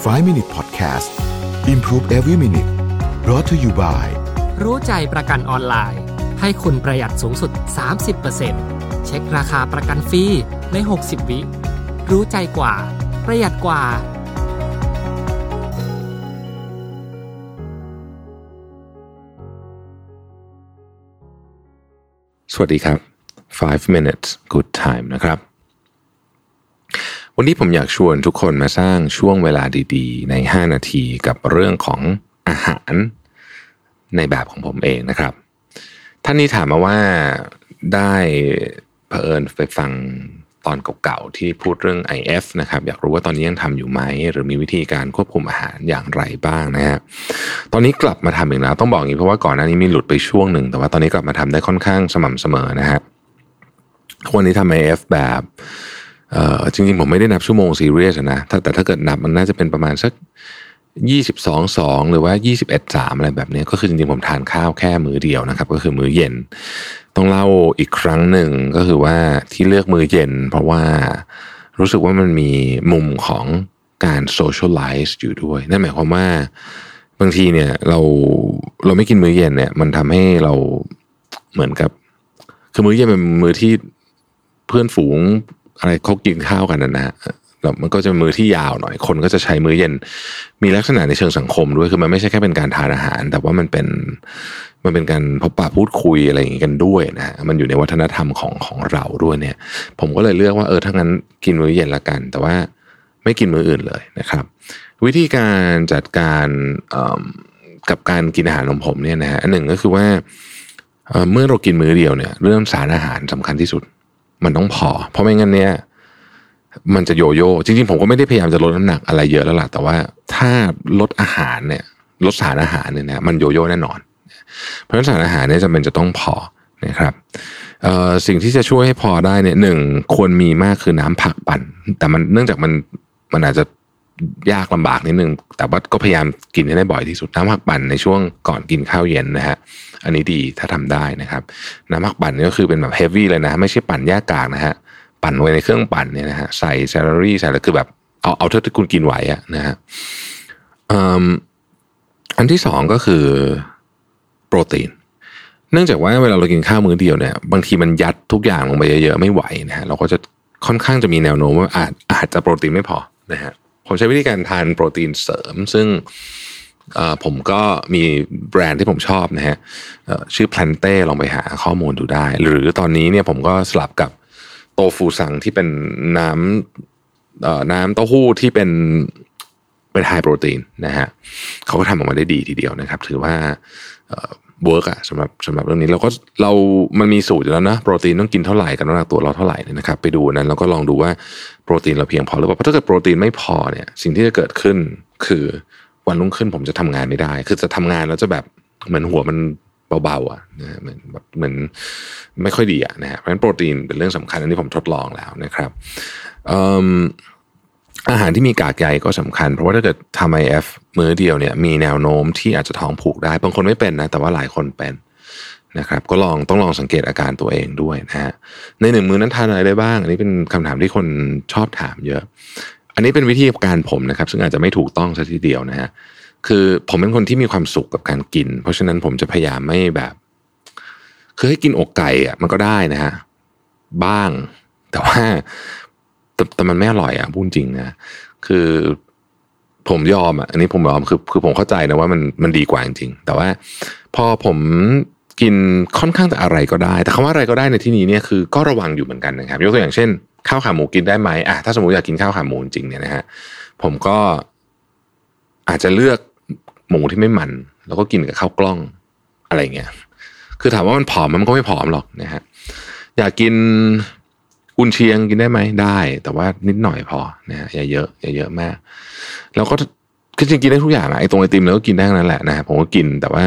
5 Minute Podcast Improve Every Minute brought to you by รู้ใจประกันออนไลน์ ให้คุณประหยัดสูงสุด 30%เช็คราคาประกันฟรีใน 60 วิ รู้ใจกว่า ประหยัดกว่า สวัสดีครับ 5 minutes good time นะครับ วันนี้ผมอยากชวนทุกคนมาสร้างช่วงเวลาดีๆ ใน 5 นาทีกับเรื่องของอาหารในแบบของผมเองนะครับ ท่านนี้ถามมาว่าได้เผอิญไปฟังตอนเก่าๆที่พูดเรื่อง IF นะครับอยากรู้ว่าตอนนี้ยังทำอยู่ไหม หรือมีวิธีการควบคุมอาหารอย่างไรบ้างนะฮะตอนนี้กลับมาทำอีกแล้วต้องบอกอย่างนี้เพราะว่าก่อนหน้านี้มีหลุดไปช่วงหนึ่ง แต่ว่าตอนนี้กลับมาทำได้ค่อนข้างสม่ำเสมอนะฮะวันนี้ทำ IF แบบ จริงๆ ผมไม่ได้นับชั่วโมงซีเรียสนะแต่ถ้าเกิดนับมันน่าจะเป็นประมาณสัก22 2หรือว่า21 3อะไรแบบนี้ก็คือจริงๆ ผมทานข้าวแค่มื้อเดียวนะครับ ก็คือมื้อเย็น ต้องเล่าอีกครั้งหนึ่งก็คือว่าที่เลือกมื้อเย็น เพราะว่ารู้สึกว่ามันมีมุมของการโซเชียลไลซ์อยู่ด้วย นั่นหมายความว่าบางทีเนี่ยเราเราไม่กินมื้อเย็นเนี่ย มันทำให้เราเหมือนกับ คือมื้อเย็นเป็นมื้อที่เพื่อนฝูง อะไรเขากินข้าวกันนะฮะแล้วมันก็จะมือที่ยาวหน่อย คนก็จะใช้มื้อเย็น มีลักษณะในเชิงสังคมด้วย คือมันไม่ใช่แค่เป็นการทานอาหาร แต่ว่ามันเป็น มันเป็นการพบปะพูดคุยอะไรอย่างงี้กันด้วยนะฮะมันอยู่ในวัฒนธรรมของของเราด้วยเนี่ย ผมก็เลยเลือกว่าเออ ถ้างั้นกินมื้อเย็นละกัน แต่ว่าไม่กินมื้ออื่นเลยนะครับ วิธีการจัดการกับการกินอาหารของผมเนี่ยนะฮะ อันหนึ่งก็คือว่า เมื่อเรากินมื้อเดียวเนี่ย เรื่องสารอาหารสำคัญที่สุด มันต้องพอ เพราะไม่งั้นเนี่ยมันจะโยโย่จริงๆ ผมก็ไม่ได้พยายามจะลดน้ำหนักอะไรเยอะแล้วล่ะแต่ว่าถ้าลดอาหารเนี่ยลดสารอาหารเนี่ยนะมันโยโย่แน่นอน เพราะฉะนั้นสารอาหารเนี่ยจำเป็นจะต้องพอนะครับสิ่งที่จะช่วยให้พอได้เนี่ยหนึ่งควรมีมากคือน้ำผักปั่นแต่มันเนื่องจากมันมันอาจจะ ยากลำบากนิดนึง แต่ว่าก็พยายามกินให้ได้บ่อยที่สุด น้ำผักปั่นในช่วงก่อนกินข้าวเย็นนะฮะ อันนี้ดีถ้าทำได้นะครับ น้ำผักปั่นนี่ก็คือเป็นแบบเฮฟวี่เลยนะ ไม่ใช่ปั่นแยกกากนะฮะ ปั่นไว้ในเครื่องปั่นเนี่ยนะฮะ ใส่แซลลารี่ใส่แล้วคือแบบเอาเอาเท่าที่คุณกินไหวอะนะฮะอันที่สองก็คือโปรตีน เนื่องจากว่าเวลาเรากินข้าวมื้อเดียวเนี่ย บางทีมันยัดทุกอย่างลงไปเยอะๆไม่ไหวนะฮะ เราก็จะค่อนข้างจะมีแนวโน้มว่าอาจอาจจะโปรตีนไม่พอนะฮะ ผมใช้วิธีการทานโปรตีนเสริม ซึ่งผมก็มีแบรนด์ที่ผมชอบนะฮะชื่อ p l a n t e ลองไปหาข้อมูลดูได้ หรือตอนนี้เนี่ยผมก็สลับกับโตฟูซังที่เป็นน้ำน้ำเต้าหู้ที่เป็นเป็น high protein นะฮะเขาก็ทำออกมาได้ดีทีเดียวนะครับ ถือว่า work อะสำหรับสำหรับเรื่องนี้เราก็เรามันมีสูตรอยู่แล้วนะ โปรตีนต้องกินเท่าไหร่กันน้ำหนักตัวเราเท่าไหร่เนี่ยนะครับ ไปดูนั้นแล้วก็ลองดูว่าโปรตีนเราเพียงพอหรือเปล่าเพราะถ้าเกิดโปรตีนไม่พอเนี่ย สิ่งที่จะเกิดขึ้นคือวันรุ่งขึ้นผมจะทำงานไม่ได้ คือจะทำงานแล้วจะแบบเหมือนหัวมันเบาๆอะนะเหมือนแบบเหมือนไม่ค่อยดีอะนะฮะเพราะฉะนั้นโปรตีนเป็นเรื่องสำคัญอันนี้ผมทดลองแล้วนะครับ อาหารที่มีกากใยก็สำคัญ เพราะว่าถ้าเกิดทำไอเอฟมื้อเดียวเนี่ยมีแนวโน้มที่อาจจะท้องผูกได้ บางคนไม่เป็นนะ แต่ว่าหลายคนเป็นนะครับก็ลองต้องลองสังเกตอาการตัวเองด้วยนะฮะในหนึ่งมื้อนั้นทานอะไรได้บ้าง อันนี้เป็นคำถามที่คนชอบถามเยอะ อันนี้เป็นวิธีการผมนะครับ ซึ่งอาจจะไม่ถูกต้องซะทีเดียวนะฮะคือผมเป็นคนที่มีความสุขกับการกิน เพราะฉะนั้นผมจะพยายามไม่แบบคือให้กินอกไก่อะมันก็ได้นะฮะบ้าง แต่ว่า แต่แต่มันไม่อร่อยอะพูดจริงนะคือผมยอมอะอันนี้ผมยอมคือคือผมเข้าใจนะว่ามันมันดีกว่าจริงๆแต่ว่า พอผมกินค่อนข้างแต่อะไรก็ได้ แต่คำว่าอะไรก็ได้ในที่นี้เนี่ยคือก็ระวังอยู่เหมือนกันนะครับ ยกตัวอย่างเช่น ข้าวขาหมูกินได้ไหมอะถ้าสมมติอยากกินข้าวขาหมูจริงเนี่ยนะฮะผมก็อาจจะเลือกหมูที่ไม่มัน แล้วก็กินกับข้าวกล้องอะไรเงี้ยคือถามว่ามันผอมมันก็ไม่ผอมหรอกนะฮะอยากกิน กุนเชียงกินได้ไหมได้ แต่ว่านิดหน่อยพอนะฮะอย่าเยอะอย่าเยอะมาก แล้วก็คือจริงกินได้ทุกอย่างอะไอ้ตรงไอติมแล้วก็กินได้ทั้งนั้นแหละนะฮะผมก็กินแต่ว่า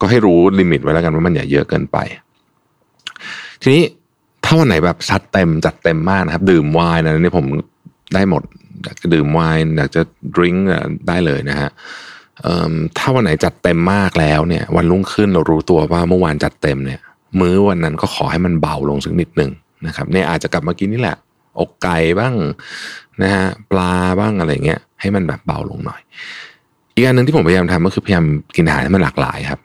ก็ให้รู้ลิมิตไว้แล้วกันว่ามันอย่าเยอะเกินไป ทีนี้ถ้าวันไหนแบบซัดเต็มจัดเต็มมากนะครับ ดื่มไวน์นะนี่ผมได้หมดอยากจะดื่มไวน์อยากจะดื่มได้เลยนะฮะถ้าวันไหนจัดเต็มมากแล้วเนี่ย วันรุ่งขึ้นเรารู้ตัวว่าเมื่อวานจัดเต็มเนี่ย มื้อวันนั้นก็ขอให้มันเบาลงสักนิดหนึ่ง นะครับเนี่ยอาจจะกลับมากินนี่แหละ อกไก่บ้างนะฮะปลาบ้างอะไรเงี้ยให้มันแบบเบาลงหน่อย อีกอันหนึ่งที่ผมพยายามทำก็คือพยายามกินอาหารให้มันหลากหลายครับ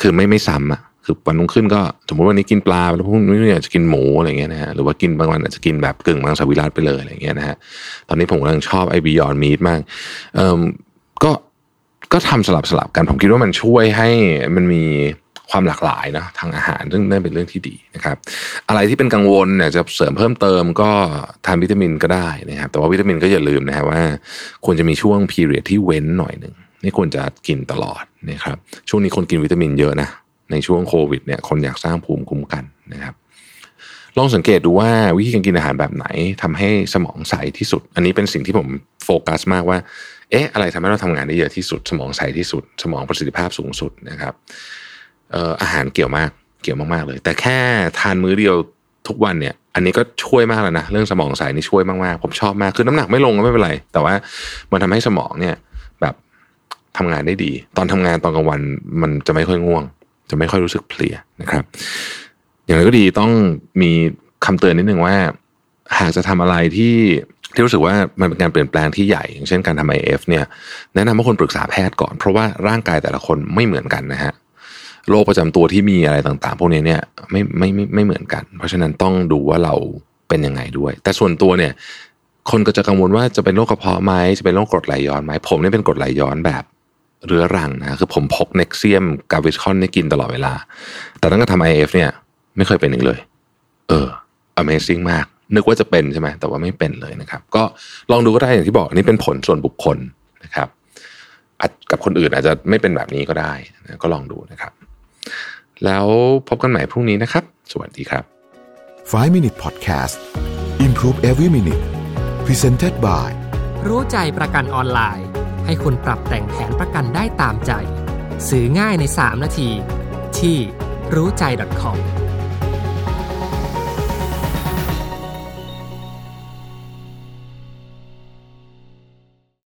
คือไม่ไม่ซ้ำอะคือวันรุ่งขึ้นก็สมมติวันนี้กินปลาแล้วพรุ่งนี้อาจจะกินหมูอะไรเงี้ยนะฮะหรือว่ากินบางวันอาจจะกินแบบกึ่งมังสวิรัตไปเลยอะไรเงี้ยนะฮะตอนนี้ผมกำลังชอบไอบิยอนมีดมากเอ่อก็ก็ทำสลับสลับกันผมคิดว่ามันช่วยให้มันมี ความหลากหลายนะทางอาหารซึ่งนั่นเป็นเรื่องที่ดีนะครับอะไรที่เป็นกังวลเนี่ยจะเสริมเพิ่มเติมก็ทานวิตามินก็ได้นะครับแต่ว่าวิตามินก็อย่าลืมนะฮะว่า ควรจะมีช่วงพีเรียดที่เว้นหน่อยหนึ่งไม่ควรจะกินตลอดนะครับช่วงนี้คนกินวิตามินเยอะนะในช่วงโควิดเนี่ยคนอยากสร้างภูมิคุ้มกันนะครับลองสังเกตดูว่าวิธีการกินอาหารแบบไหนทำให้สมองใสที่สุด อันนี้เป็นสิ่งที่ผมโฟกัสมากว่า เอ๊ะ อะไรทำให้เราทำงานได้เยอะที่สุด สมองใสที่สุด สมองประสิทธิภาพสูงสุดนะครับ อ่ออาหารเกี่ยวมากเกี่ยวมากๆเลย แต่แค่ทานมื้อเดียวทุกวันเนี่ย อันนี้ก็ช่วยมากแล้วนะเรื่องสมองใสนี่ช่วยมากๆผมชอบมากคือน้ำหนักไม่ลงก็ไม่เป็นไร แต่ว่ามันทำให้สมองเนี่ย แบบทำงานได้ดี ตอนทำงานตอนกลางวันมันจะไม่ค่อยง่วง จะไม่ค่อยรู้สึกเพลียนะครับ อย่างไรก็ดีต้องมีคำเตือนนิดนึงว่า หากจะทำอะไรที่ที่รู้สึกว่ามันเป็นการเปลี่ยนแปลงที่ใหญ่ อย่างเช่นการทำ IF เนี่ยแนะนำให้คนปรึกษาแพทย์ก่อน เพราะว่าร่างกายแต่ละคนไม่เหมือนกันนะฮะ โรคประจำตัวที่มีอะไรต่างๆ พวกนี้เนี่ยไม่ไม่ไม่ไม่เหมือนกัน เพราะฉะนั้นต้องดูว่าเราเป็นยังไงด้วย แต่ส่วนตัวเนี่ย คนก็จะกังวลว่าจะเป็นโรคกระเพาะไหมจะเป็นโรคกรดไหลย้อนไหมผมเนี่ยเป็นกรดไหลย้อนแบบเรื้อรังนะคือผมพก Nexium Gaviscon นี่กินตลอดเวลา แต่ตั้งแต่ทำ IF เนี่ย ไม่เคยเป็นอีกเลย เออ Amazing มาก นึกว่าจะเป็นใช่ไหมแต่ว่าไม่เป็นเลยนะครับ ก็ลองดูก็ได้อย่างที่บอกอันนี้เป็นผลส่วนบุคคลนะครับกับคนอื่นอาจจะไม่เป็นแบบนี้ก็ได้ ก็ลองดูนะครับ แล้วพบกันใหม่พรุ่งนี้นะครับ สวัสดีครับ 5 Minute Podcast Improve Every Minute Presented by รู้ใจประกันออนไลน์ ให้คุณปรับแต่งแผนประกันได้ตามใจซื้อง่ายใน 3 นาที ที่รู้ใจ .com